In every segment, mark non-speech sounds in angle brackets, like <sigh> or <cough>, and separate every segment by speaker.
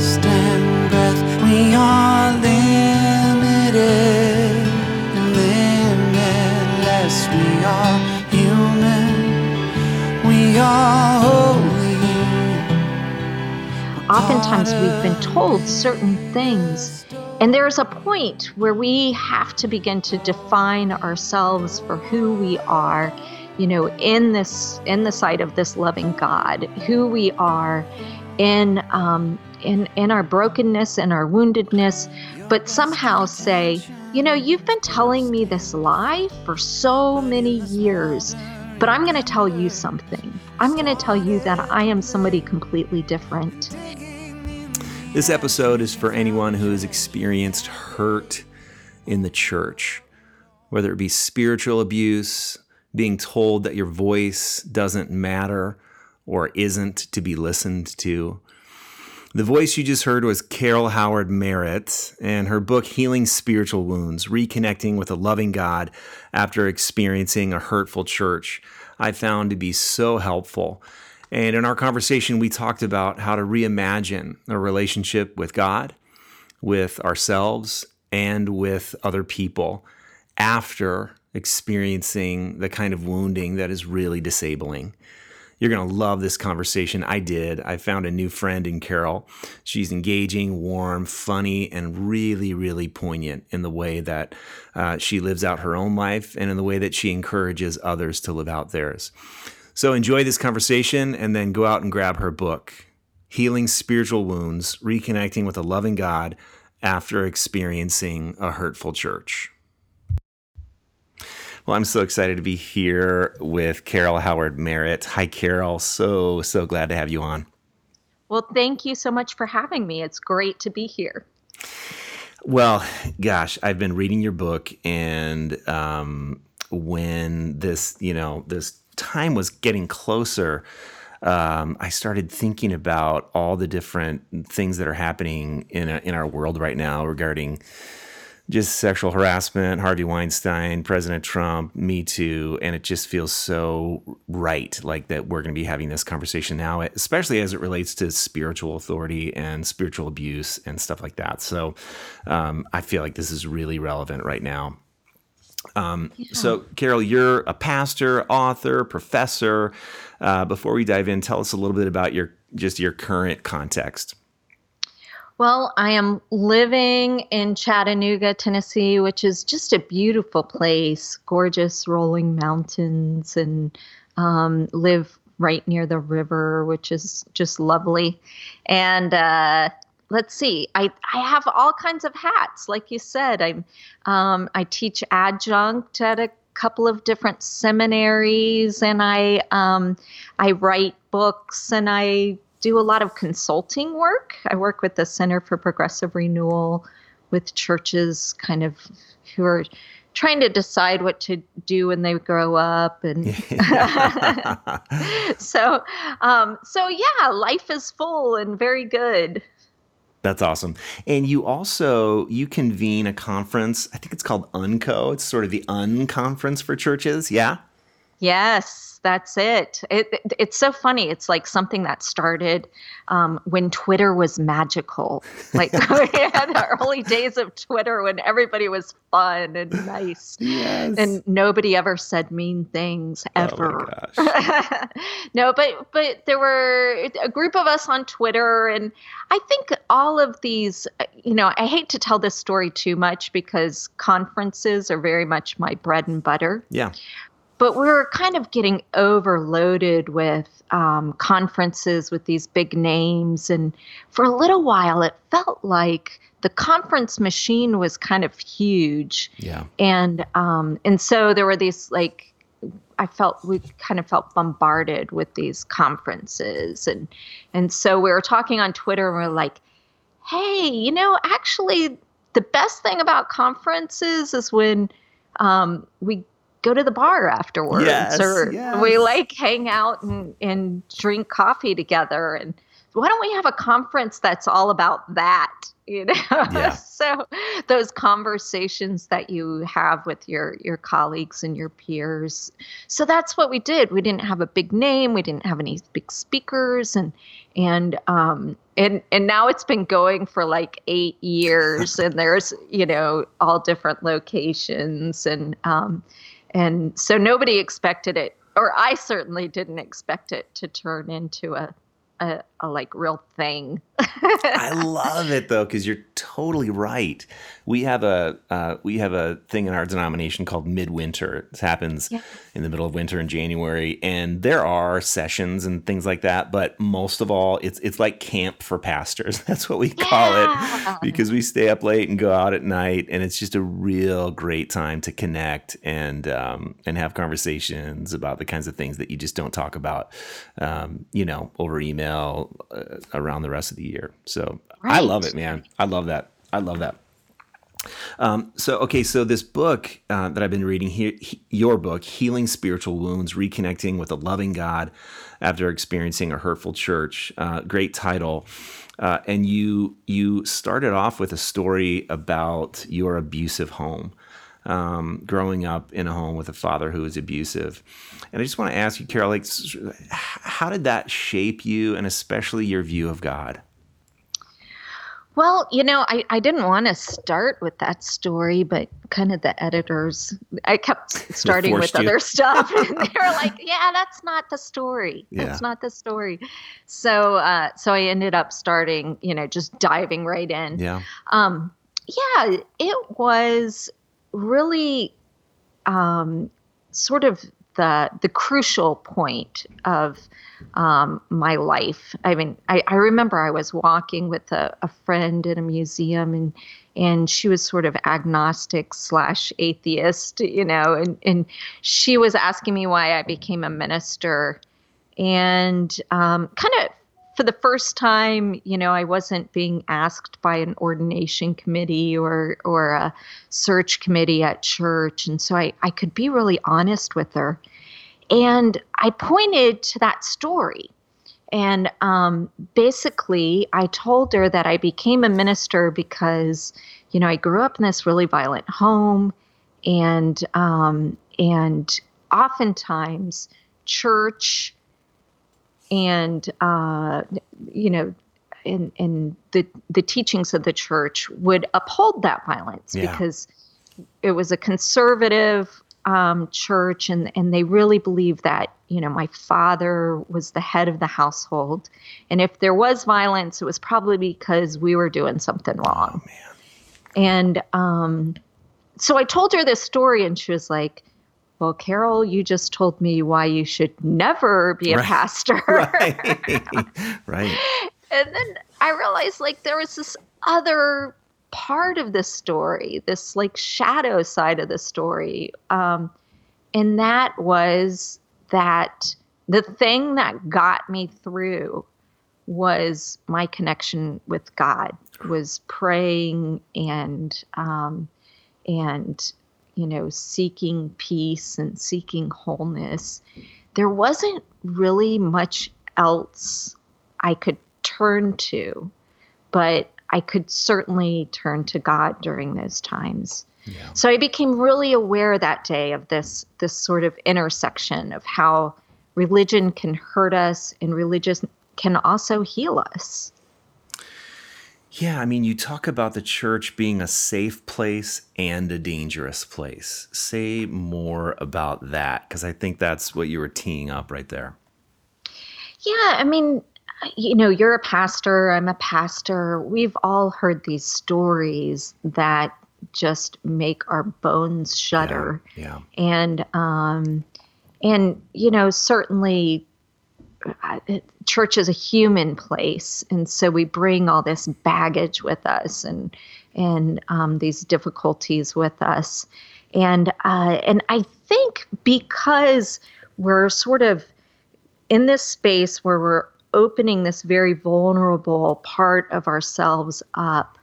Speaker 1: We are human.
Speaker 2: Oftentimes, we've been told certain things, and there's a point where we have to begin to define ourselves for who we are you know in this in the sight of this loving god who we are in um, in in our brokenness and our woundedness but somehow say you know you've been telling me this lie for so many years but i'm going to tell you something i'm going to tell you that i am somebody completely different
Speaker 3: this episode is for anyone who has experienced hurt in the church whether it be spiritual abuse being told that your voice doesn't matter or isn't to be listened to. The voice you just heard was Carol Howard Merritt, and her book, Healing Spiritual Wounds Reconnecting with a Loving God After Experiencing a Hurtful Church, I found to be so helpful. And in our conversation, we talked about how to reimagine a relationship with God, with ourselves, and with other people after experiencing the kind of wounding that is really disabling. You're going to love this conversation. I did. I found a new friend in Carol. She's engaging, warm, funny, and really, really poignant in the way that uh, she lives out her own life and in the way that she encourages others to live out theirs. So enjoy this conversation and then go out and grab her book, Healing Spiritual Wounds Reconnecting with a Loving God After Experiencing a Hurtful Church. Well, I'm so excited to be here with Carol Howard Merritt. Hi, Carol. So, so glad to have you on.
Speaker 2: Well, thank you so much for having me. It's great to be here.
Speaker 3: Well, gosh, I've been reading your book, and um, when this, you know, this time was getting closer, um, I started thinking about all the different things that are happening in a, in our world right now regarding just sexual harassment, Harvey Weinstein, President Trump, Me Too, and it just feels so right, like that we're going to be having this conversation now, especially as it relates to spiritual authority and spiritual abuse and stuff like that. So um, I feel like this is really relevant right now. Um, yeah. So, Carol, you're a pastor, author, professor. Uh, before we dive in, tell us a little bit about your just your current context.
Speaker 2: Well, I am living in Chattanooga, Tennessee, which is just a beautiful place, gorgeous rolling mountains, and um, live right near the river, which is just lovely. And uh, let's see, I, I have all kinds of hats. Like you said, I'm um, I teach adjunct at a couple of different seminaries, and I um, I write books, and I do a lot of consulting work. I work with the Center for Progressive Renewal with churches kind of who are trying to decide what to do when they grow up and <laughs> <laughs> so um, so yeah life is full and very good.
Speaker 3: That's awesome. And you also you convene a conference i think it's called unco. It's sort of the unconference for churches. Yeah
Speaker 2: yes that's it. It, it. It's so funny. It's like something that started um, when Twitter was magical. Like <laughs> the early <laughs> days of Twitter when everybody was fun and nice, yes. and nobody ever said mean things oh ever. Oh <laughs> no, but but there were a group of us on Twitter, and I think all of these. You know, I hate to tell this story too much because conferences are very much my bread and butter.
Speaker 3: Yeah
Speaker 2: but we are kind of getting overloaded with um, conferences with these big names. And for a little while, it felt like the conference machine was kind of huge.
Speaker 3: Yeah.
Speaker 2: And um, and so there were these like I felt we kind of felt bombarded with these conferences and and so we were talking on Twitter and we are like, hey, you know, actually the best thing about conferences is when um, we go to the bar afterwards
Speaker 3: yes,
Speaker 2: or
Speaker 3: yes.
Speaker 2: we like hang out and, and drink coffee together and why don't we have a conference that's all about that? <laughs> You know,
Speaker 3: Yeah.
Speaker 2: so those conversations that you have with your your colleagues and your peers. So that's what we did. We didn't have a big name. We didn't have any big speakers, and and um and and now it's been going for like eight years, <laughs> and there's you know all different locations, and um and so nobody expected it, or I certainly didn't expect it to turn into a a, a like real thing.
Speaker 3: I love it though because you're totally right. We have a uh, we have a thing in our denomination called midwinter. This happens
Speaker 2: Yeah.
Speaker 3: in the middle of winter in January, and there are sessions and things like that. But most of all, it's it's like camp for pastors. <laughs> That's what we call
Speaker 2: Yeah.
Speaker 3: it because we stay up late and go out at night, and it's just a real great time to connect and um, and have conversations about the kinds of things that you just don't talk about, um, you know, over email uh, around the rest of the year. So I love it, man. I love that. I love that. Um, so okay, so this book uh, that I've been reading here, he, your book, "Healing Spiritual Wounds: Reconnecting with a Loving God After Experiencing a Hurtful Church," uh, great title. Uh, and you you started off with a story about your abusive home, um, growing up in a home with a father who was abusive. And I just want to ask you, Carol, like, how did that shape you, and especially your view of God?
Speaker 2: Well, you know, I, I didn't want to start with that story, but kind of the editors, I kept <laughs> starting with
Speaker 3: you.
Speaker 2: other <laughs> stuff. And <laughs> they were like, yeah, that's not the story.
Speaker 3: Yeah.
Speaker 2: That's not the story. So, uh, so I ended up starting, you know, just diving right in.
Speaker 3: Yeah,
Speaker 2: Um, yeah, it was really um, sort of the the crucial point of um, my life. I mean, I, I remember I was walking with a, a friend in a museum, and and she was sort of agnostic slash atheist, you know, and and she was asking me why I became a minister, and um, kind of for the first time, you know, I wasn't being asked by an ordination committee or or a search committee at church, and so I I could be really honest with her, and I pointed to that story. And um, basically, I told her that I became a minister because, you know, I grew up in this really violent home, and um, and oftentimes church and uh, you know and and the the teachings of the church would uphold that violence
Speaker 3: Yeah.
Speaker 2: because it was a conservative um, church and and they really believed that you know my father was the head of the household. And if there was violence it was probably because we were doing something wrong. oh, and um, so I told her this story and she was like well Carol you just told me why you should never be a
Speaker 3: Right. <laughs>
Speaker 2: pastor
Speaker 3: right, right. <laughs>
Speaker 2: and then I realized like there was this other part of the story, this like shadow side of the story. Um, and that was that the thing that got me through was my connection with God, was praying and um, and you know seeking peace and seeking wholeness. There wasn't really much else I could turn to, but I could certainly turn to God during those times.
Speaker 3: Yeah.
Speaker 2: So I became really aware that day of this this sort of intersection of how religion can hurt us and religion can also heal us.
Speaker 3: Yeah, I mean, you talk about the church being a safe place and a dangerous place. Say more about that because I think that's what you were teeing up right there.
Speaker 2: Yeah, I mean, you know, you're a pastor, I'm a pastor. We've all heard these stories that just make our bones shudder.
Speaker 3: Yeah.
Speaker 2: and um and you know certainly church is a human place and so we bring all this baggage with us and and um, these difficulties with us. And uh, and i think because we're sort of in this space where we're opening this very vulnerable part of ourselves up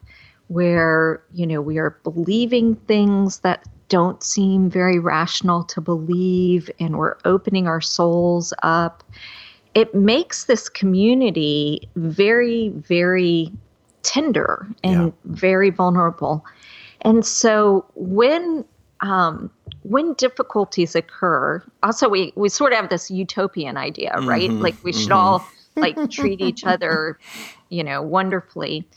Speaker 2: where you know we are believing things that don't seem very rational to believe and we're opening our souls up it makes this community very, very tender and
Speaker 3: Yeah.
Speaker 2: very vulnerable. And so when um, when difficulties occur, also we we sort of have this utopian idea, right?
Speaker 3: Mhm,
Speaker 2: Like we should
Speaker 3: mhm.
Speaker 2: all like <laughs> treat each other, you know, wonderfully.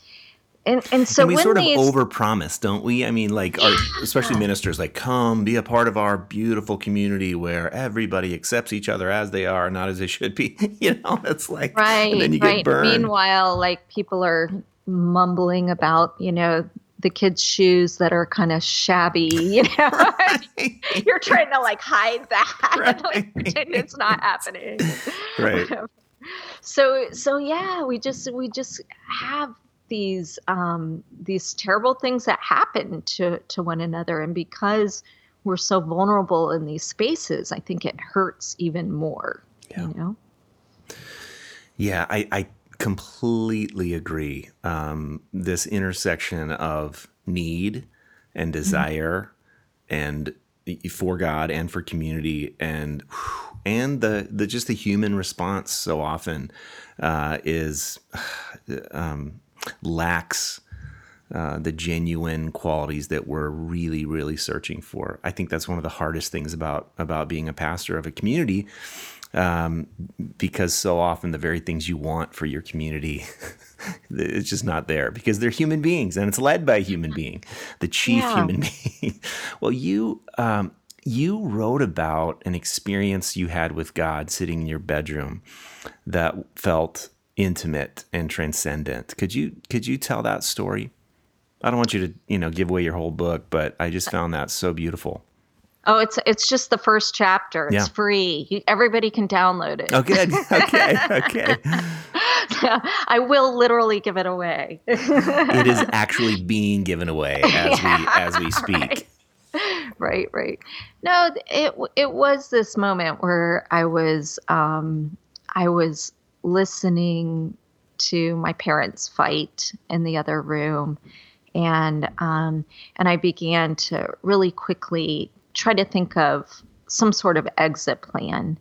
Speaker 2: And and so
Speaker 3: and we sort of
Speaker 2: these
Speaker 3: overpromise, don't we? I mean, like, our, especially ministers, like, come be a part of our beautiful community where everybody accepts each other as they are, not as they should be. <laughs> you know, it's like,
Speaker 2: right,
Speaker 3: and then you
Speaker 2: right.
Speaker 3: get burned.
Speaker 2: Meanwhile, like people are mumbling about, you know, the kids' shoes that are kind of shabby, <laughs> you know. You're trying to like hide that, <laughs>
Speaker 3: Right.
Speaker 2: like pretend it's not happening.
Speaker 3: Right.
Speaker 2: so so yeah, we just we just have these um these terrible things that happen to to one another and because we're so vulnerable in these spaces, I think it hurts even more.
Speaker 3: Yeah.
Speaker 2: You know?
Speaker 3: Yeah, I, I completely agree. Um, this intersection of need and desire, and for God and for community, and and the the just the human response so often uh, is <sighs> um, lacks. Uh, the genuine qualities that we're really, really searching for. I think that's one of the hardest things about about being a pastor of a community um, because so often the very things you want for your community <laughs> it's just not there because they're human beings and it's led by a human being the chief
Speaker 2: Yeah.
Speaker 3: human <laughs> being well you um, you wrote about an experience you had with god sitting in your bedroom that felt intimate and transcendent could you could you tell that story i don't want you to you know give away your whole book but i just found that so beautiful
Speaker 2: Oh, it's it's just the first chapter. It's
Speaker 3: Yeah.
Speaker 2: free. You, everybody can download it.
Speaker 3: oh good <laughs> okay okay
Speaker 2: I will literally give it away.
Speaker 3: it is actually being given away <laughs> as we as we speak.
Speaker 2: Right. right, right. No, it it was this moment where I was um, I was listening to my parents fight in the other room, and um, and I began to really quickly try to think of some sort of exit plan.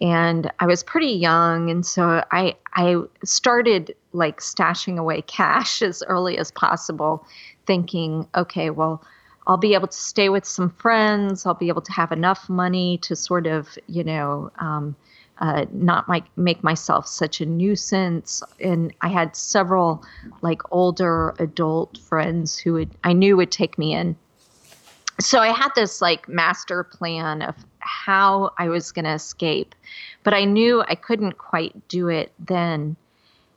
Speaker 2: And I was pretty young, and so I I started like stashing away cash <laughs> as early as possible, thinking, okay, well, I'll be able to stay with some friends. I'll be able to have enough money to sort of, you know, um, uh, not my, make myself such a nuisance. And I had several like older adult friends who would I knew would take me in. So I had this like master plan of how I was going to escape, but I knew I couldn't quite do it then.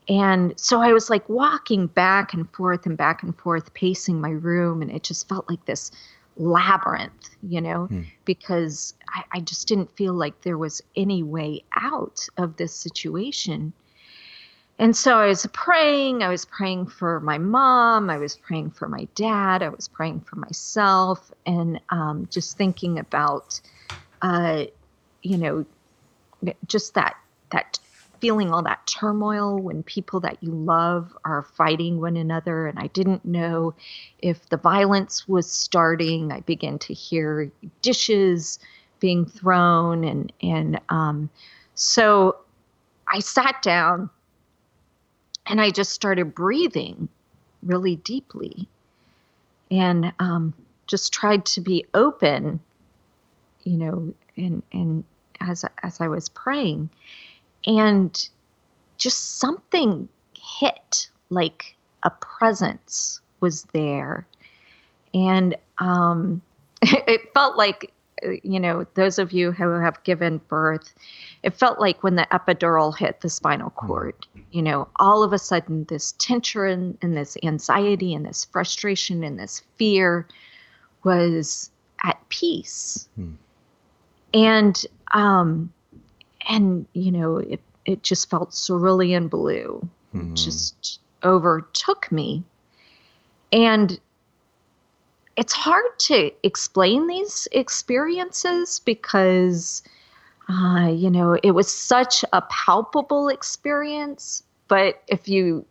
Speaker 2: And so I was like walking back and forth and back and forth, pacing my room, and it just felt like this labyrinth, you know, because I, I just didn't feel like there was any way out of this situation. And so I was praying. I was praying for my mom. I was praying for my dad. I was praying for myself, and um, just thinking about, uh, you know, just that that feeling all that turmoil when people that you love are fighting one another. And i didn't know if the violence was starting. I began to hear dishes being thrown and and um, so i sat down and i just started breathing really deeply and um, just tried to be open you know and and as as i was praying and just something hit like a presence was there. And um, <laughs> it felt like you know those of you who have given birth it felt like when the epidural hit the spinal cord you know all of a sudden this tension and this anxiety and this frustration and this fear was at peace. And um and you know it it just felt cerulean blue.
Speaker 3: Mhm.
Speaker 2: just overtook me. And it's hard to explain these experiences because uh, you know it was such a palpable experience. But if you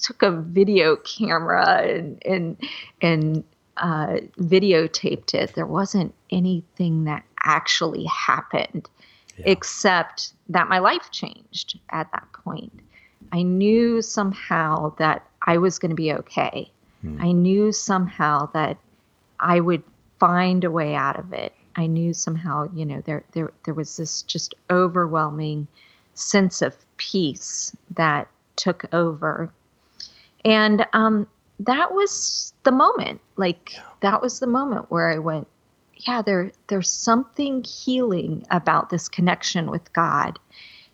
Speaker 2: took a video camera and and and uh, videotaped it there wasn't anything that actually happened
Speaker 3: Yeah.
Speaker 2: except that my life changed at that point. I knew somehow that I was going to be okay. Hmm. I knew somehow that I would find a way out of it. I knew somehow, you know, there there there was this just overwhelming sense of peace that took over. And um, that was the moment. Like that was the moment where I went, yeah, there there's something healing about this connection with God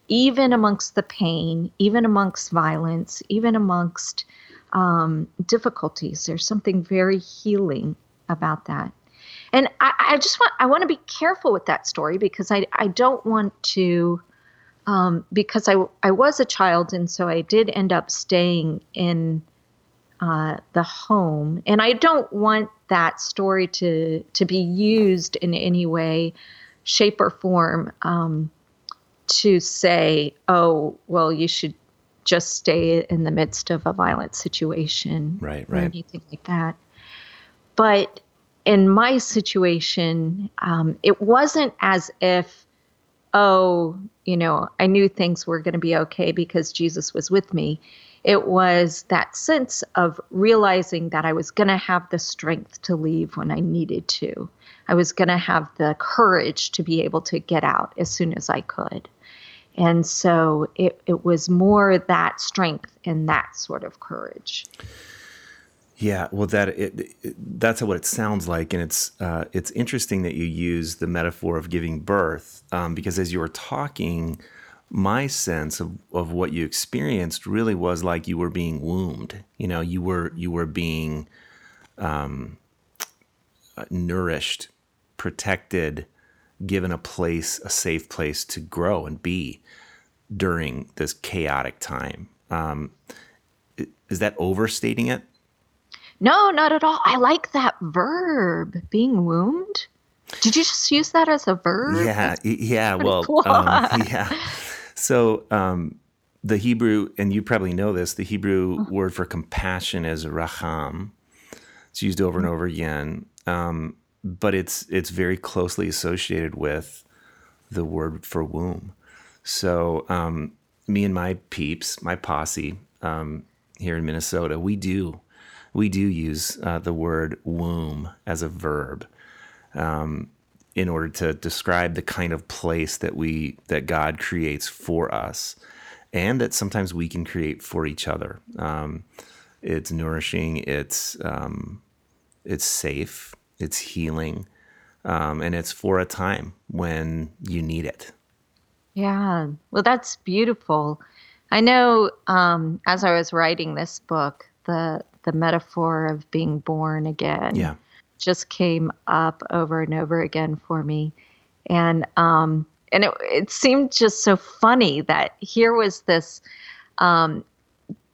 Speaker 2: even amongst the pain, even amongst violence, even amongst um, difficulties. There's something very healing about that. And I, I just want I want to be careful with that story because I I don't want to um, because I I was a child and so I did end up staying in uh, the home and I don't want that story to to be used in any way, shape or form um, to say, oh, well, you should just stay in the midst of a violent situation
Speaker 3: right, right.
Speaker 2: anything like that. But in my situation, um, it wasn't as if, oh, you know, I knew things were going to be okay because Jesus was with me. It was that sense of realizing that I was going to have the strength to leave when I needed to. I was going to have the courage to be able to get out as soon as I could. And so it, it was more that strength and that sort of courage.
Speaker 3: Yeah, well, that it, it, that's what it sounds like, and it's uh, it's interesting that you use the metaphor of giving birth um, because as you were talking, my sense of, of what you experienced really was like you were being wombed. You know, you were you were being um, uh, nourished, protected, given a place, a safe place to grow and be during this chaotic time. Um, is that overstating it?
Speaker 2: No, not at all. I like that verb, being wombed. Did you just use that as a verb?
Speaker 3: Yeah, yeah. Well, um, <laughs> yeah. So um, the Hebrew, and you probably know this, the Hebrew mm-hmm. word for compassion is racham. It's used over and mm-hmm. over again. Um, but it's it's very closely associated with the word for womb. So um, me and my peeps, my posse um, here in Minnesota, we do we do use uh, the word womb as a verb um, in order to describe the kind of place that we that God creates for us, and that sometimes we can create for each other. Um, it's nourishing. It's um, it's safe it's healing, um, and it's for a time when you need it.
Speaker 2: Yeah, well, that's beautiful. I know um, as I was writing this book, the the metaphor of being born again
Speaker 3: yeah.
Speaker 2: Just came up over and over again for me, and um, and it it seemed just so funny that here was this um,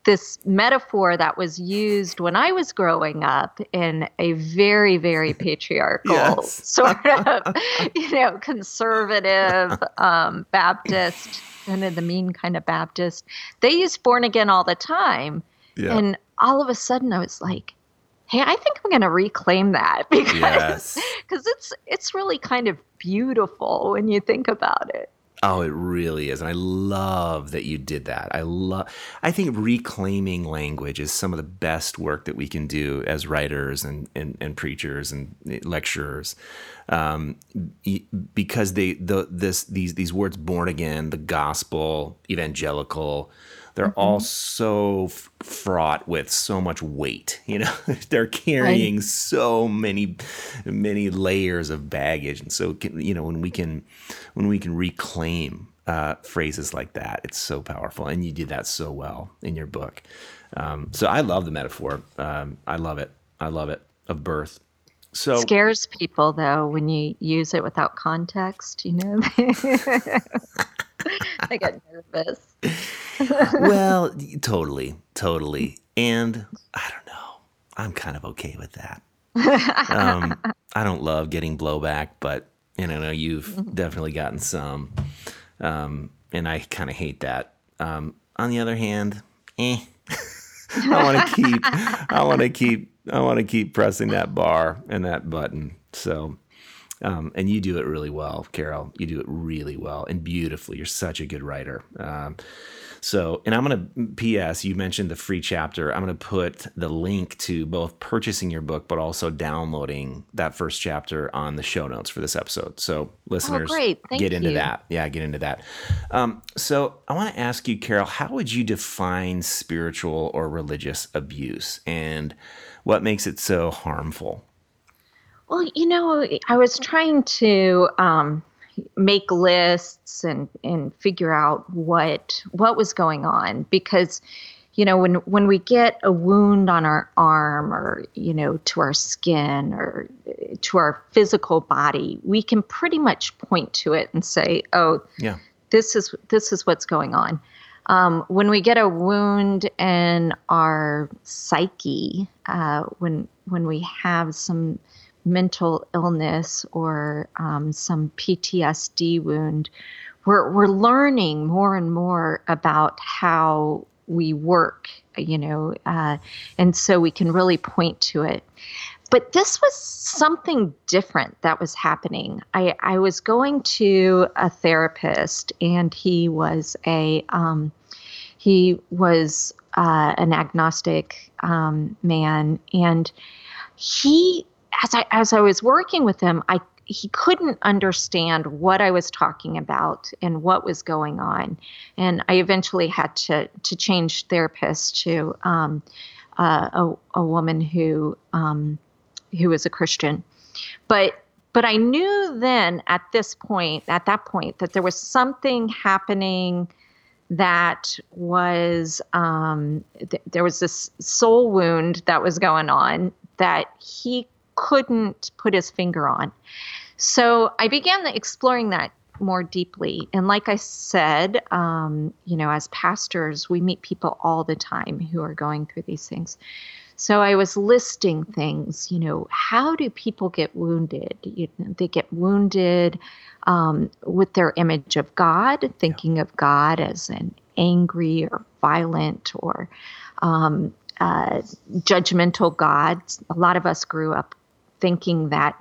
Speaker 2: this metaphor that was used when I was growing up in a very, very <laughs> patriarchal <laughs> sort of, you know, conservative um, Baptist, of the mean kind of Baptist. They use born again all the time. Yeah. And all of a sudden I was like, hey, I think I'm going to reclaim that <laughs> because yes. cause it's, it's really kind of beautiful when you think about it.
Speaker 3: Oh, it really is. And I love that you did that. I love I think reclaiming language is some of the best work that we can do as writers and and, and preachers and lecturers. Um, because they the this these these words born again, the gospel, evangelical, they're mm-hmm. all so f- fraught with so much weight you know? <laughs> They're carrying so many many layers of baggage. And so you know when we can when we can reclaim uh, phrases like that it's so powerful. And you did that so well in your book. Um, so i love the metaphor. Um, i love it. I love it. Of birth. So
Speaker 2: scares people though when you use it without context you know <laughs> <laughs> i get nervous <laughs>
Speaker 3: well, totally, totally. And I don't know. I'm kind of okay with that. Um, I don't love getting blowback, but I know you've mm-hmm. definitely gotten some, um, and I kind of hate that. Um, on the other hand, eh. <laughs> I want to keep. I want to keep. I want to keep pressing that bar and that button. So, Um, and you do it really well, Carol. You do it really well and beautifully. You're such a good writer. Um, so, and I'm going to, P.S., you mentioned the free chapter. I'm going to put the link to both purchasing your book, but also downloading that first chapter on the show notes for this episode. So, listeners,
Speaker 2: oh.
Speaker 3: Get into
Speaker 2: you.
Speaker 3: that. Yeah, get into that. Um, so, I want to ask you, Carol, how would you define spiritual or religious abuse and what makes it so harmful?
Speaker 2: Well, you know, I was trying to um, make lists and and figure out what what was going on because you know when when we get a wound on our arm or you know to our skin or to our physical body we can pretty much point to it and say oh
Speaker 3: yeah.
Speaker 2: this is this is what's going on. Um, when we get a wound in our psyche uh, when when we have some mental illness or um, some PTSD wound, we're, we're learning more and more about how we work, you know, uh, and so we can really point to it. But this was something different that was happening. I, I was going to a therapist, and he was a um, he was uh, an agnostic um, man, and he as I as I was working with him, I he couldn't understand what I was talking about and what was going on, and I eventually had to to change therapists to um, uh, a a woman who um, who was a Christian, but but I knew then at this point at that point that there was something happening that was um, th- there was this soul wound that was going on that he couldn't put his finger on. So I began exploring that more deeply. And like I said, um, you know, as pastors, we meet people all the time who are going through these things. So I was listing things, you know, how do people get wounded? You they get wounded um, with their image of God, thinking yeah. of God as an angry or violent or um, uh, judgmental God. A lot of us grew up thinking that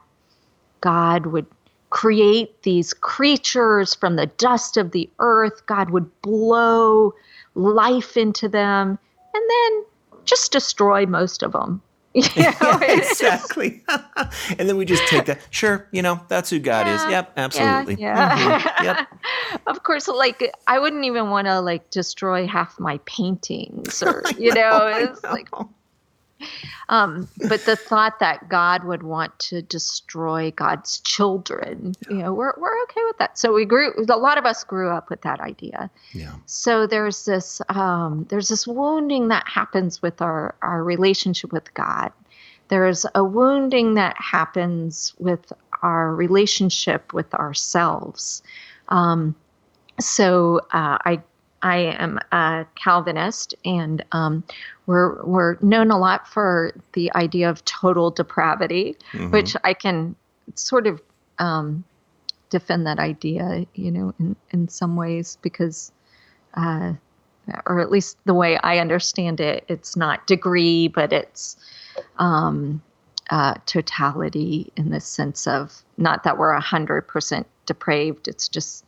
Speaker 2: God would create these creatures from the dust of the earth, God would blow life into them, and then just destroy most of them. <laughs>
Speaker 3: You know, <laughs> yeah, exactly. <laughs> and then we just take that. Sure, you know that's who God yeah, is. Yep, absolutely.
Speaker 2: Yeah. yeah. Mm-hmm. Yep. of course, like I wouldn't even want to like destroy half my paintings, or you know, know it's like um, but the thought that God would want to destroy God's children, you know, we're, we're okay with that. So we grew, a lot of us grew up with that idea.
Speaker 3: Yeah.
Speaker 2: So there's this, um, there's this wounding that happens with our, our relationship with God. There's a wounding that happens with our relationship with ourselves. Um, so uh, I I am a Calvinist, and um, we're we're known a lot for the idea of total depravity, mm-hmm. which I can sort of um, defend that idea, you know, in in some ways because, uh, or at least the way I understand it, it's not degree, but it's um, uh, totality in the sense of not that we're a hundred percent depraved. It's just,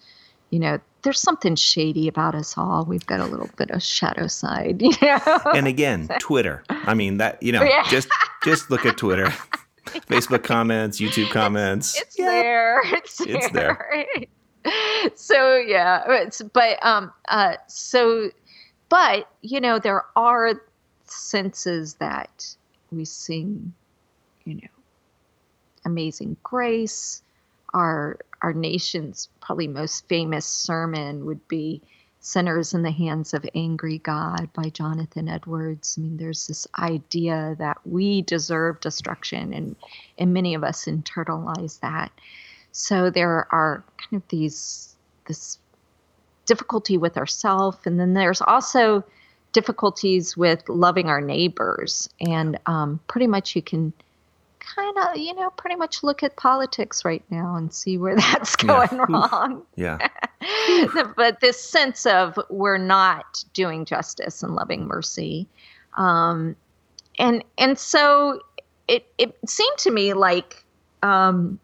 Speaker 2: you know, there's something shady about us all. We've got a little bit of shadow side, <laughs> you know.
Speaker 3: And again, <laughs> Twitter. I mean that you know, yeah. just just look at Twitter. <laughs> Facebook comments, YouTube comments.
Speaker 2: It's, it's yeah. there. It's, it's there. there. so yeah, it's but um uh so but you know there are senses that we sing, you know, amazing grace, our our nation's probably most famous sermon would be Sinners in the Hands of Angry God by Jonathan Edwards. I mean, there's this idea that we deserve destruction, and, and many of us internalize that. So there are kind of these, this difficulty with ourselves, and then there's also difficulties with loving our neighbors. And um, pretty much you can kind of, you know, pretty much look at politics right now and see where <laughs> that's going <laughs> yeah. wrong.
Speaker 3: Yeah. <laughs>
Speaker 2: but this sense of we're not doing justice and loving mercy. Um, and and so it it seemed to me like um,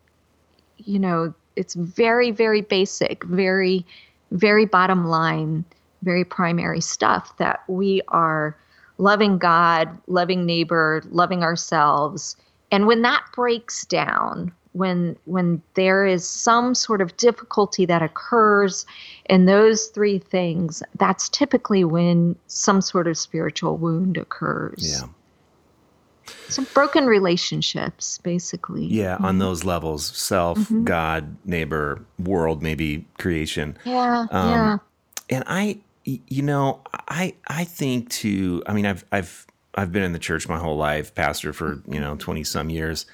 Speaker 2: you know, it's very, very basic, very, very bottom line, very primary stuff that we are loving God, loving neighbor, loving ourselves. And when that breaks down, when when there is some sort of difficulty that occurs in those three things, that's typically when some sort of spiritual wound occurs.
Speaker 3: Yeah.
Speaker 2: Some broken relationships, basically.
Speaker 3: Yeah, on those levels self, God, neighbor, world, maybe creation.
Speaker 2: Yeah.
Speaker 3: Um,
Speaker 2: yeah.
Speaker 3: And i you know, I, I think too. I mean, I've, I've, I've been in the church my whole life, pastor for you know twenty some years,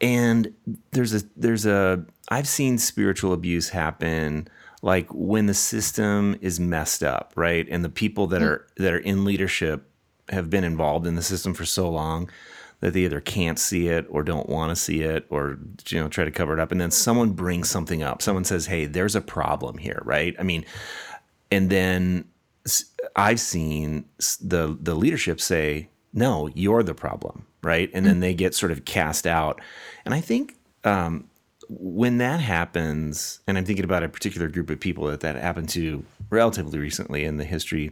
Speaker 3: and there's a, there's a, I've seen spiritual abuse happen like when the system is messed up, right? And the people that hmm. are that are in leadership have been involved in the system for so long that they either can't see it or don't want to see it or you know try to cover it up. And then someone brings something up. Someone says hey there's a problem here right? I mean and then i've seen the the leadership say no you're the problem right? And then they get sort of cast out. And i think um, when that happens and i'm thinking about a particular group of people that that happened to relatively recently in the history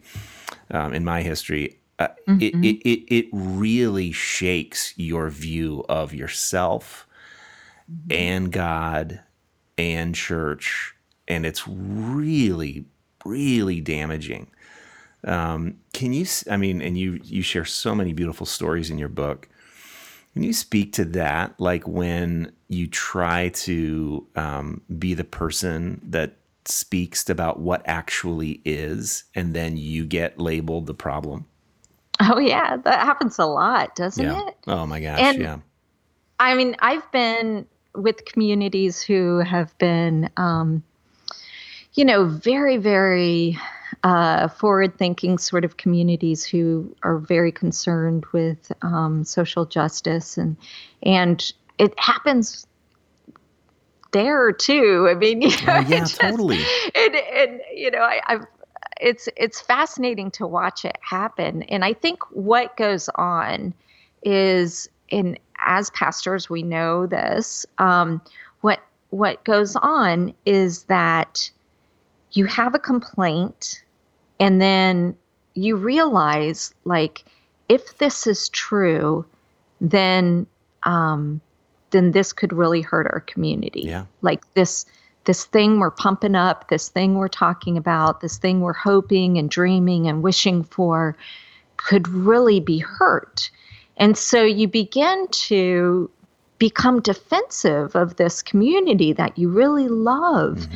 Speaker 3: um, in my history uh, it, it, it, it really shakes your view of yourself and God and church. And it's really, really damaging. Um, can you, s- I mean, and you, you share so many beautiful stories in your book. Can you speak to that? Like when you try to um, be the person that speaks about what actually is, and then you get labeled the problem?
Speaker 2: Oh yeah, that happens a lot, doesn't
Speaker 3: Yeah.
Speaker 2: it?
Speaker 3: Oh my gosh.
Speaker 2: And-
Speaker 3: yeah.
Speaker 2: I mean, I've been with communities who have been, um, you know, very, very uh, forward-thinking sort of communities who are very concerned with um, social justice, and and it happens there too. I mean, <laughs> you know, it
Speaker 3: yeah,
Speaker 2: just-
Speaker 3: totally.
Speaker 2: and and you know I, I've it's it's fascinating to watch it happen and i think what goes on is in as pastors we know this um, what what goes on is that you have a complaint and then you realize like if this is true then um, then this could really hurt our community.
Speaker 3: Yeah.
Speaker 2: like this this thing we're pumping up this thing we're talking about this thing we're hoping and dreaming and wishing for could really be hurt. And so you begin to become defensive of this community that you really love.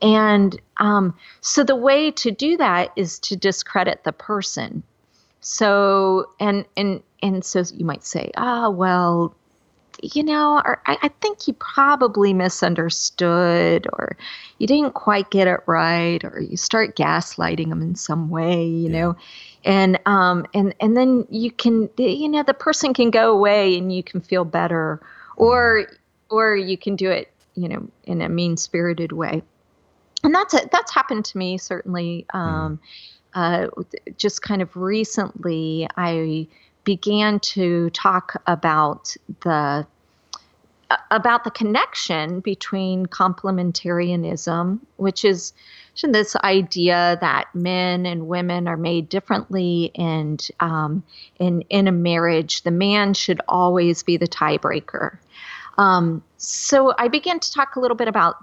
Speaker 2: And um, so the way to do that is to discredit the person. So and and and so you might say ah well you know, or I, I think you probably misunderstood, or you didn't quite get it right, or you start gaslighting them in some way, you know, and um, and and then you can, you know, the person can go away and you can feel better, or or you can do it, you know, in a mean spirited way, and that's it. That's happened to me certainly. Um, uh, just kind of recently, I began to talk about the about the connection between complementarianism, which is this idea that men and women are made differently, and um, in in a marriage, the man should always be the tiebreaker. Um, so I began to talk a little bit about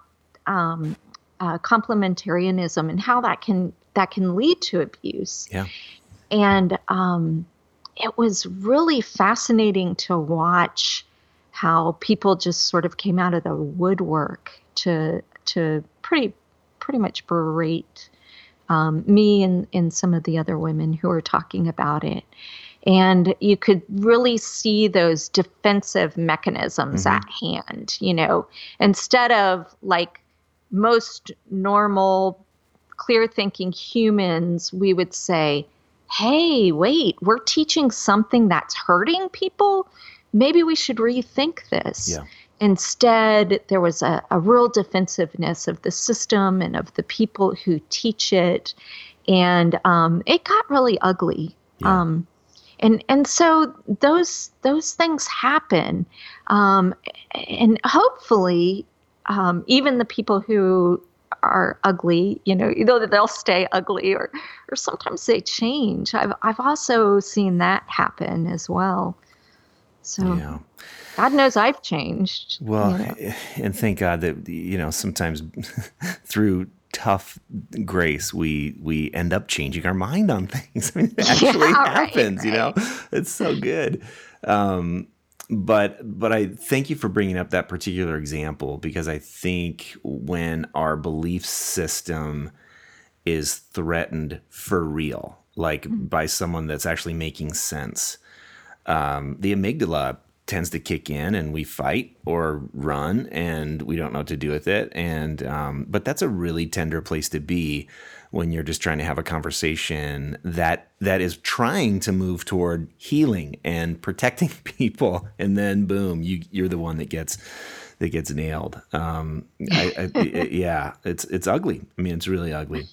Speaker 2: um, uh, complementarianism and how that can that can lead to abuse.
Speaker 3: Yeah.
Speaker 2: And um, it was really fascinating to watch how people just sort of came out of the woodwork to to pretty pretty much berate um, me and, and some of the other women who were talking about it. And you could really see those defensive mechanisms at hand, you know, instead of like most normal, clear thinking humans, we would say, hey, wait, we're teaching something that's hurting people. Maybe we should rethink this.
Speaker 3: Yeah.
Speaker 2: Instead, there was a, a real defensiveness of the system and of the people who teach it. And um, it got really ugly.
Speaker 3: Yeah.
Speaker 2: Um, and and so those those things happen, um, and hopefully um, even the people who are ugly, you know, you know that they'll stay ugly or or sometimes they change. I've I've also seen that happen as well. So
Speaker 3: Yeah.
Speaker 2: God knows I've changed.
Speaker 3: Well,
Speaker 2: you know.
Speaker 3: and thank God that you know sometimes <laughs> through tough grace we we end up changing our mind on things. <laughs> I mean, it <laughs> actually
Speaker 2: Yeah, right,
Speaker 3: happens. You know, it's so good. Um, but but I thank you for bringing up that particular example because I think when our belief system is threatened for real, like by someone that's actually making sense, um, the amygdala tends to kick in and we fight or run and we don't know what to do with it. And um, but that's a really tender place to be when you're just trying to have a conversation that that is trying to move toward healing and protecting <laughs> people. And then boom you you're the one that gets that gets nailed. Um, I, I, <laughs> yeah it's it's ugly. I mean it's really ugly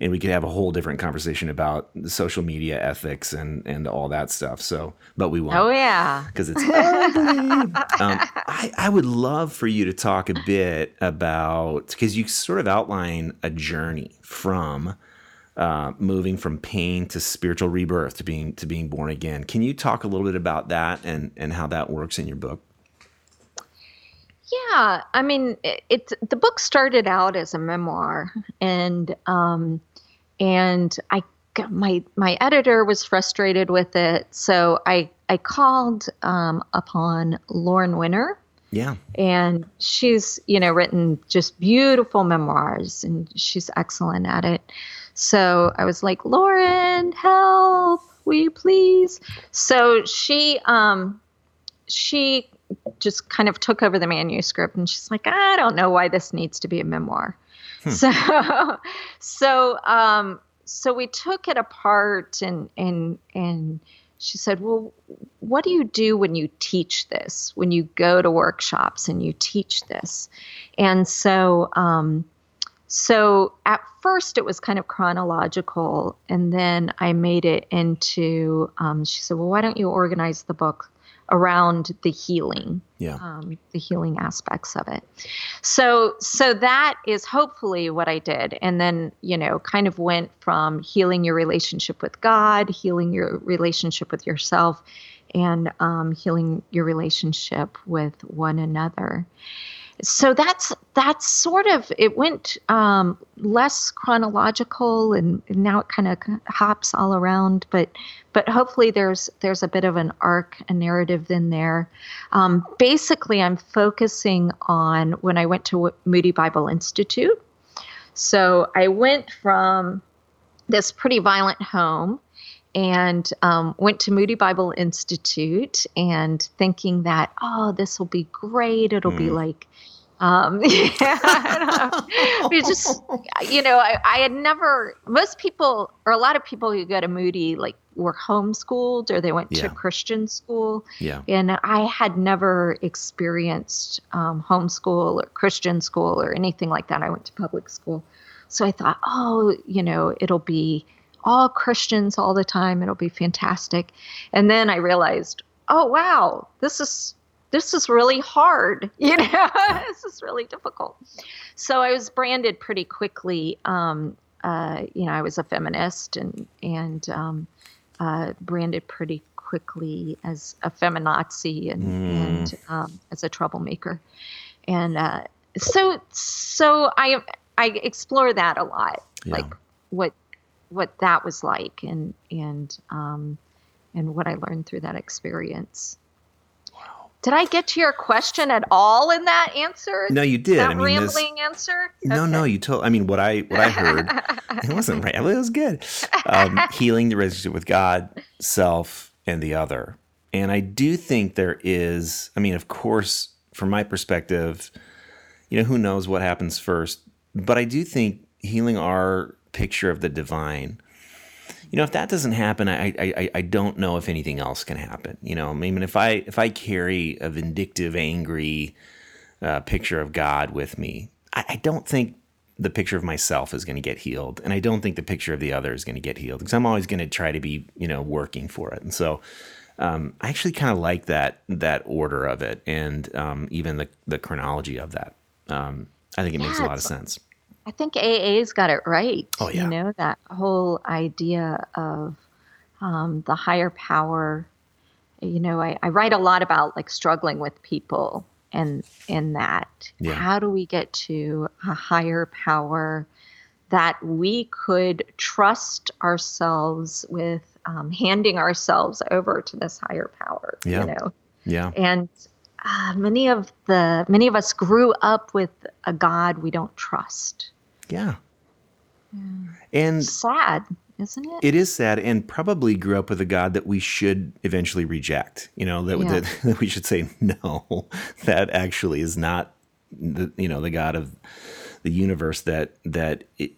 Speaker 3: and we could have a whole different conversation about social media ethics and and all that stuff. So, but we won't
Speaker 2: oh yeah.
Speaker 3: because it's ugly. <laughs> <laughs> um, I, I would love for you to talk a bit about because you sort of outline a journey from uh, moving from pain to spiritual rebirth to being to being born again. Can you talk a little bit about that and and how that works in your book?
Speaker 2: Yeah, I mean, it, it the book started out as a memoir, and um, and I my my editor was frustrated with it, so I I called um, upon Lauren Winner,
Speaker 3: Yeah,
Speaker 2: and she's you know written just beautiful memoirs, and she's excellent at it. So I was like, Lauren, help, will you please? So she um she just kind of took over the manuscript and she's like i don't know why this needs to be a memoir so <laughs> so um so we took it apart and and and she said well what do you do when you teach this? When you go to workshops and you teach this? And so um so at first it was kind of chronological and then i made it into um, she said well why don't you organize the book around the healing
Speaker 3: yeah,
Speaker 2: um, the healing aspects of it. So so that is hopefully what i did. And then you know kind of went from healing your relationship with god healing your relationship with yourself and um, healing your relationship with one another so that's that's sort of it went um, less chronological and now it kind of hops all around but but hopefully there's there's a bit of an arc a narrative in there. Um, basically i'm focusing on when i went to moody bible institute. So i went from this pretty violent home and um, went to Moody Bible Institute and thinking that, oh, this will be great. It'll be like, um, <laughs> yeah, I don't know. It just, you know, I, I had never, most people, or a lot of people who go to Moody, like, were homeschooled or they went
Speaker 3: Yeah.
Speaker 2: to Christian school.
Speaker 3: yeah,
Speaker 2: And I had never experienced um, homeschool or Christian school or anything like that. I went to public school. So I thought, oh, you know, it'll be all Christians all the time. It'll be fantastic. And then I realized, oh, wow, this is. This is really hard, <laughs> you know. this is really difficult. So I was branded pretty quickly. Um, uh, you know, I was a feminist and and um, uh, branded pretty quickly as a feminazi and, and um, as a troublemaker. And uh, so so I I explore that a lot,
Speaker 3: Yeah.
Speaker 2: like what what that was like and and um, and what I learned through that experience.
Speaker 3: wow.
Speaker 2: Did I get to your question at all in that answer?
Speaker 3: No, you did.
Speaker 2: That
Speaker 3: I mean, this-
Speaker 2: rambling answer?
Speaker 3: No, no, you told. I mean, what I what I heard, <laughs> it wasn't right. It was good. Um, healing the relationship with God, self, and the other. And I do think there is. I mean, of course, from my perspective, you know, who knows what happens first. But I do think healing our picture of the divine. You know, if that doesn't happen, I, I I- I don't know if anything else can happen. You know, I mean, if I if I carry a vindictive, angry uh, picture of God with me, I, I don't think the picture of myself is going to get healed, and I don't think the picture of the other is going to get healed because I'm always going to try to be, you know, working for it. And so, um, I actually kind of like that that order of it, and um, even the the chronology of that. Um, I think it makes a lot of sense.
Speaker 2: I think AA's got it right.
Speaker 3: Oh, yeah.
Speaker 2: You know, that whole idea of um, the higher power. You know, I, I write a lot about like struggling with people and in that.
Speaker 3: Yeah.
Speaker 2: How do we get to a higher power that we could trust ourselves with um, handing ourselves over to this higher power?
Speaker 3: Yeah.
Speaker 2: You know,
Speaker 3: Yeah.
Speaker 2: and uh, many of the many of us grew up with a God we don't trust.
Speaker 3: Yeah. And
Speaker 2: sad, isn't it?
Speaker 3: it is sad, and probably grew up with a God that we should eventually reject. You know that,
Speaker 2: Yeah.
Speaker 3: that, <laughs> that we should say no. That actually is not the you know the God of the universe. That that. It,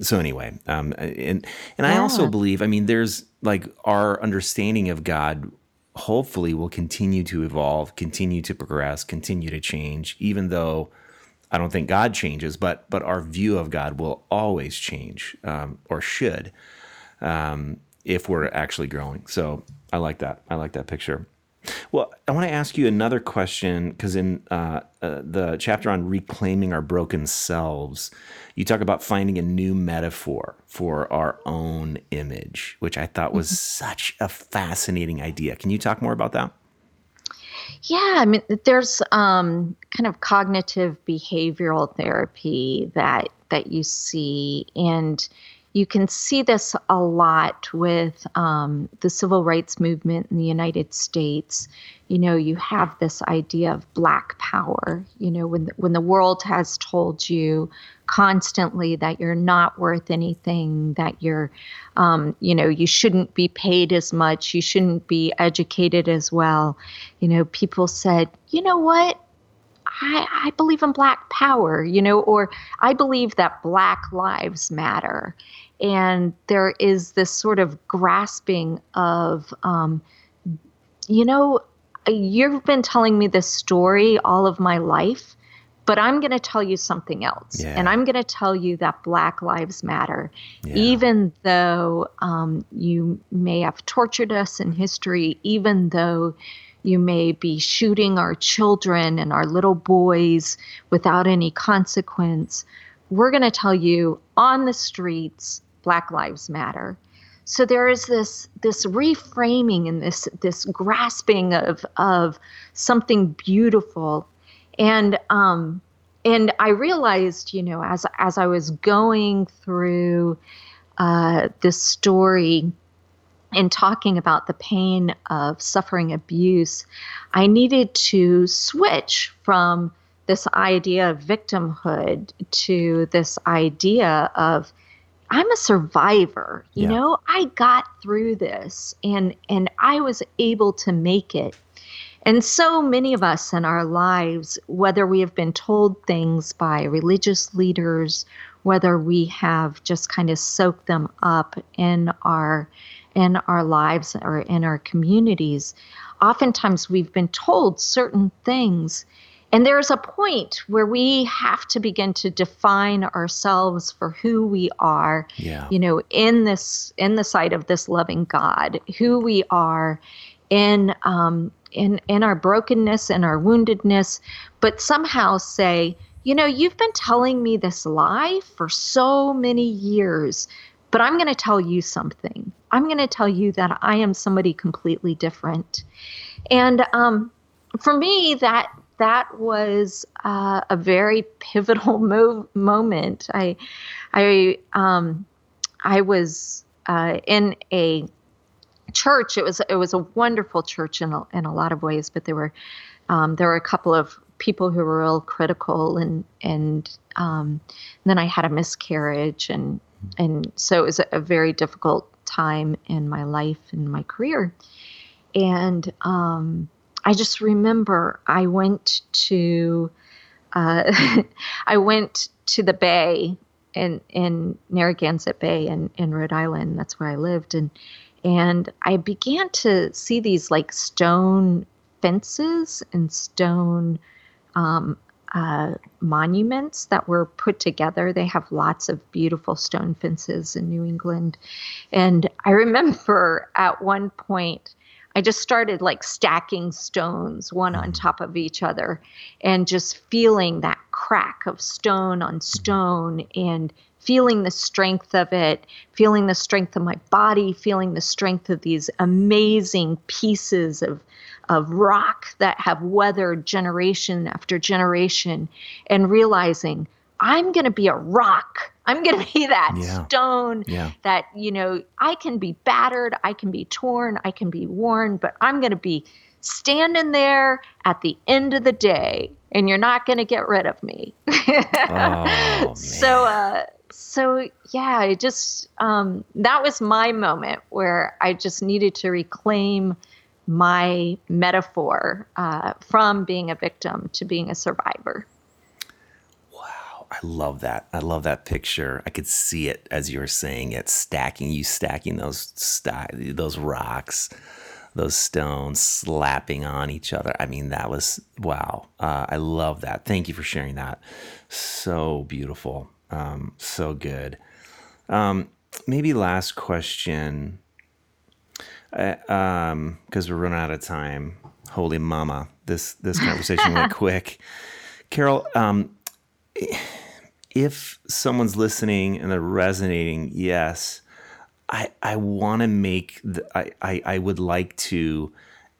Speaker 3: so anyway, um, and and I also believe. I mean, there's like our understanding of God. Hopefully, will continue to evolve, continue to progress, continue to change. Even though I don't think God changes, but but our view of God will always change, um, or should, um, if we're actually growing. So I like that. I like that picture. Well, I want to ask you another question because in uh, uh, the chapter on reclaiming our broken selves, you talk about finding a new metaphor for our own image, which I thought was such a fascinating idea. Can you talk more about that?
Speaker 2: Yeah, I mean, there's um, kind of cognitive behavioral therapy that that you see, and you can see this a lot with um, the civil rights movement in the United States. You know, you have this idea of black power. You know, when when the world has told you constantly that you're not worth anything, that you're, um, you know, you shouldn't be paid as much, you shouldn't be educated as well. You know, people said, you know what? I, I believe in black power, you know, or I believe that black lives matter. And there is this sort of grasping of, um, you know, you've been telling me this story all of my life, but I'm going to tell you something else.
Speaker 3: Yeah.
Speaker 2: And I'm going to tell you that Black Lives Matter,
Speaker 3: Yeah.
Speaker 2: even though um, you may have tortured us in history, even though you may be shooting our children and our little boys without any consequence. We're going to tell you on the streets, Black Lives Matter. So there is this this reframing and this this grasping of of something beautiful, and um, and I realized, you know, as as I was going through uh, this story and talking about the pain of suffering abuse, I needed to switch from this idea of victimhood to this idea of I'm a survivor. You
Speaker 3: Yeah.
Speaker 2: know, I got through this and and I was able to make it. And so many of us in our lives, whether we have been told things by religious leaders, whether we have just kind of soaked them up in our in our lives or in our communities, oftentimes we've been told certain things. And there's a point where we have to begin to define ourselves for who we are
Speaker 3: Yeah.
Speaker 2: you know in this in the sight of this loving god who we are in um in in our brokenness and our woundedness but somehow say you know you've been telling me this lie for so many years but i'm going to tell you something i'm going to tell you that i am somebody completely different and um for me that that was uh, a very pivotal <laughs> mo- moment i i um I was uh, in a church. It was it was a wonderful church in a, in a lot of ways, but there were um, there were a couple of people who were real critical, and and um, then I had a miscarriage, and and so it was a, a very difficult time in my life and my career, and um, I just remember I went to uh, <laughs> I went to the bay in in Narragansett Bay in, in Rhode Island. That's where I lived, and and I began to see these like stone fences and stone um, uh, monuments that were put together. They have lots of beautiful stone fences in New England, and I remember at one point. I just started like stacking stones one on mm-hmm. top of each other and just feeling that crack of stone on mm-hmm. stone and feeling the strength of it, feeling the strength of my body, feeling the strength of these amazing pieces of of rock that have weathered generation after generation and realizing I'm going to be a rock. I'm going to be that
Speaker 3: Yeah.
Speaker 2: stone
Speaker 3: Yeah.
Speaker 2: that, you know, I can be battered, I can be torn, I can be worn, but I'm going to be standing there at the end of the day and you're not going to get rid of me.
Speaker 3: Oh, <laughs>
Speaker 2: so uh so yeah, it just um that was my moment where I just needed to reclaim my metaphor uh, from being a victim to being a survivor.
Speaker 3: I love that. I love that picture. I could see it as you were saying it, stacking you stacking those sta- those rocks, those stones slapping on each other. I mean, that was wow. Uh, I love that. Thank you for sharing that. So beautiful. Um, so good. Um, maybe last question, because um, we're running out of time. Holy mama, this this conversation went <laughs> quick. Carol, um, if someone's listening and they're resonating, yes, I I want to make the, I, I I would like to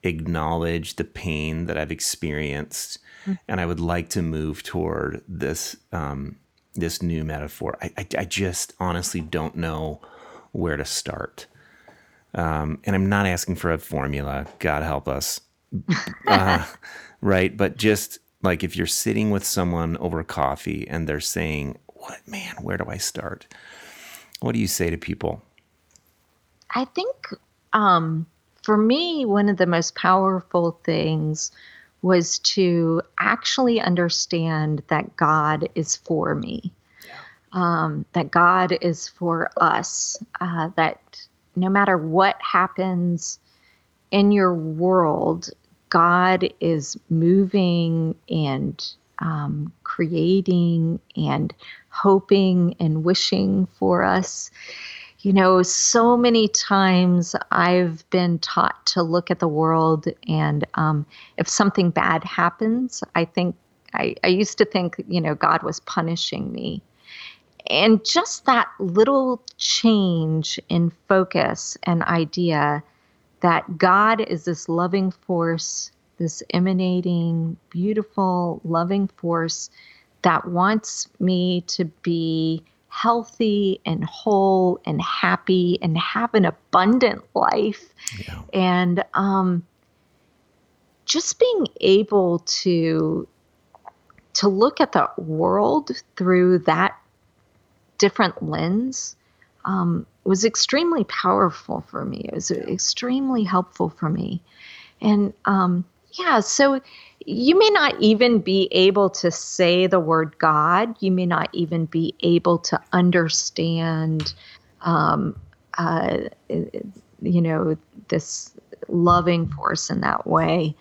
Speaker 3: acknowledge the pain that I've experienced, and I would like to move toward this um, this new metaphor. I, I I just honestly don't know where to start, um, and I'm not asking for a formula. God help us, <laughs> uh, right? But just like if you're sitting with someone over coffee and they're saying, "What man? Where do I start?" What do you say to people?
Speaker 2: I think um, for me, one of the most powerful things was to actually understand that God is for me, um, that God is for us, uh, that no matter what happens in your world, God is moving and um, creating and hoping and wishing for us. You know, so many times I've been taught to look at the world, and um, if something bad happens, I think I, I used to think, you know, God was punishing me. And just that little change in focus and idea that God is this loving force, this emanating, beautiful, loving force that wants me to be healthy and whole and happy and have an abundant life.
Speaker 3: Yeah.
Speaker 2: And um, just being able to to look at the world through that different lens um, was extremely powerful for me. It was extremely helpful for me. And um, yeah, so you may not even be able to say the word God. You may not even be able to understand, um, uh, you know, this loving force in that way.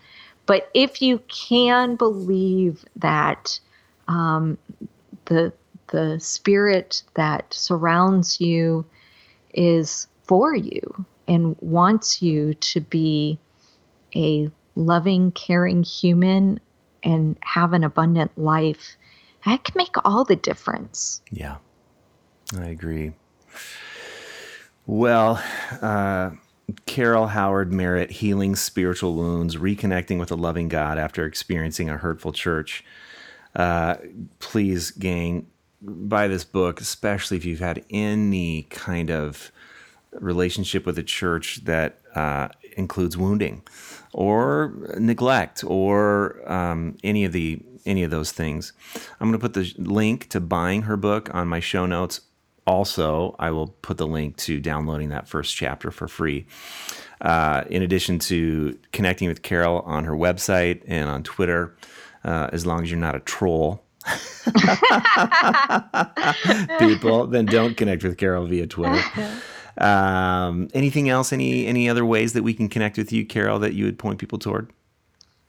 Speaker 2: But if you can believe that um, the the spirit that surrounds you is for you and wants you to be a loving, caring human and have an abundant life, that can make all the difference.
Speaker 3: Yeah, I agree. Well, uh, Carol Howard Merritt, Healing Spiritual Wounds, Reconnecting with a Loving God After Experiencing a Hurtful Church. Uh, please, gang, buy this book, especially if you've had any kind of relationship with a church that uh, includes wounding or neglect or um, any of the any of those things. I'm going to put the link to buying her book on my show notes. Also, I will put the link to downloading that first chapter for free. Uh, in addition to connecting with Carol on her website and on Twitter, uh, as long as you're not a troll, <laughs> people, then don't connect with Carol via Twitter. Um, anything else? Any any other ways that we can connect with you, Carol, that you would point people toward?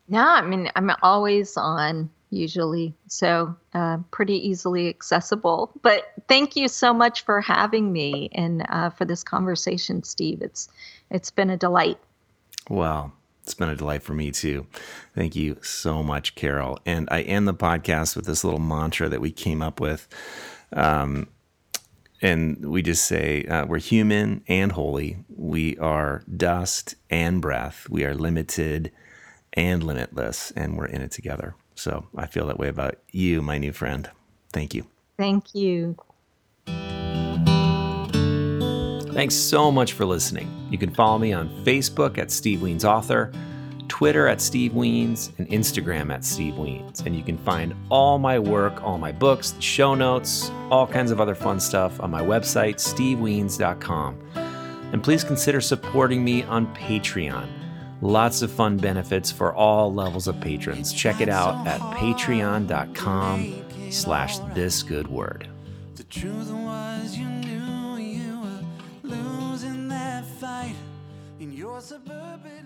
Speaker 2: No, I mean, I'm always on usually, so uh, pretty easily accessible. But thank you so much for having me and uh, for this conversation, Steve. It's it's been a delight.
Speaker 3: Well, it's been a delight for me too. Thank you so much, Carol. And I end the podcast with this little mantra that we came up with. Um, and we just say, uh, we're human and holy. We are dust and breath. We are limited and limitless, and we're in it together. So I feel that way about you, my new friend. Thank you.
Speaker 2: Thank you.
Speaker 3: Thanks so much for listening. You can follow me on Facebook at Steve Wiens Author, Twitter at Steve Wiens, and Instagram at Steve Wiens. And you can find all my work, all my books, the show notes, all kinds of other fun stuff on my website, stevewiens.com. And please consider supporting me on Patreon. Lots of fun benefits for all levels of patrons. Check it out at patreon.com slash this good word.
Speaker 1: In your suburban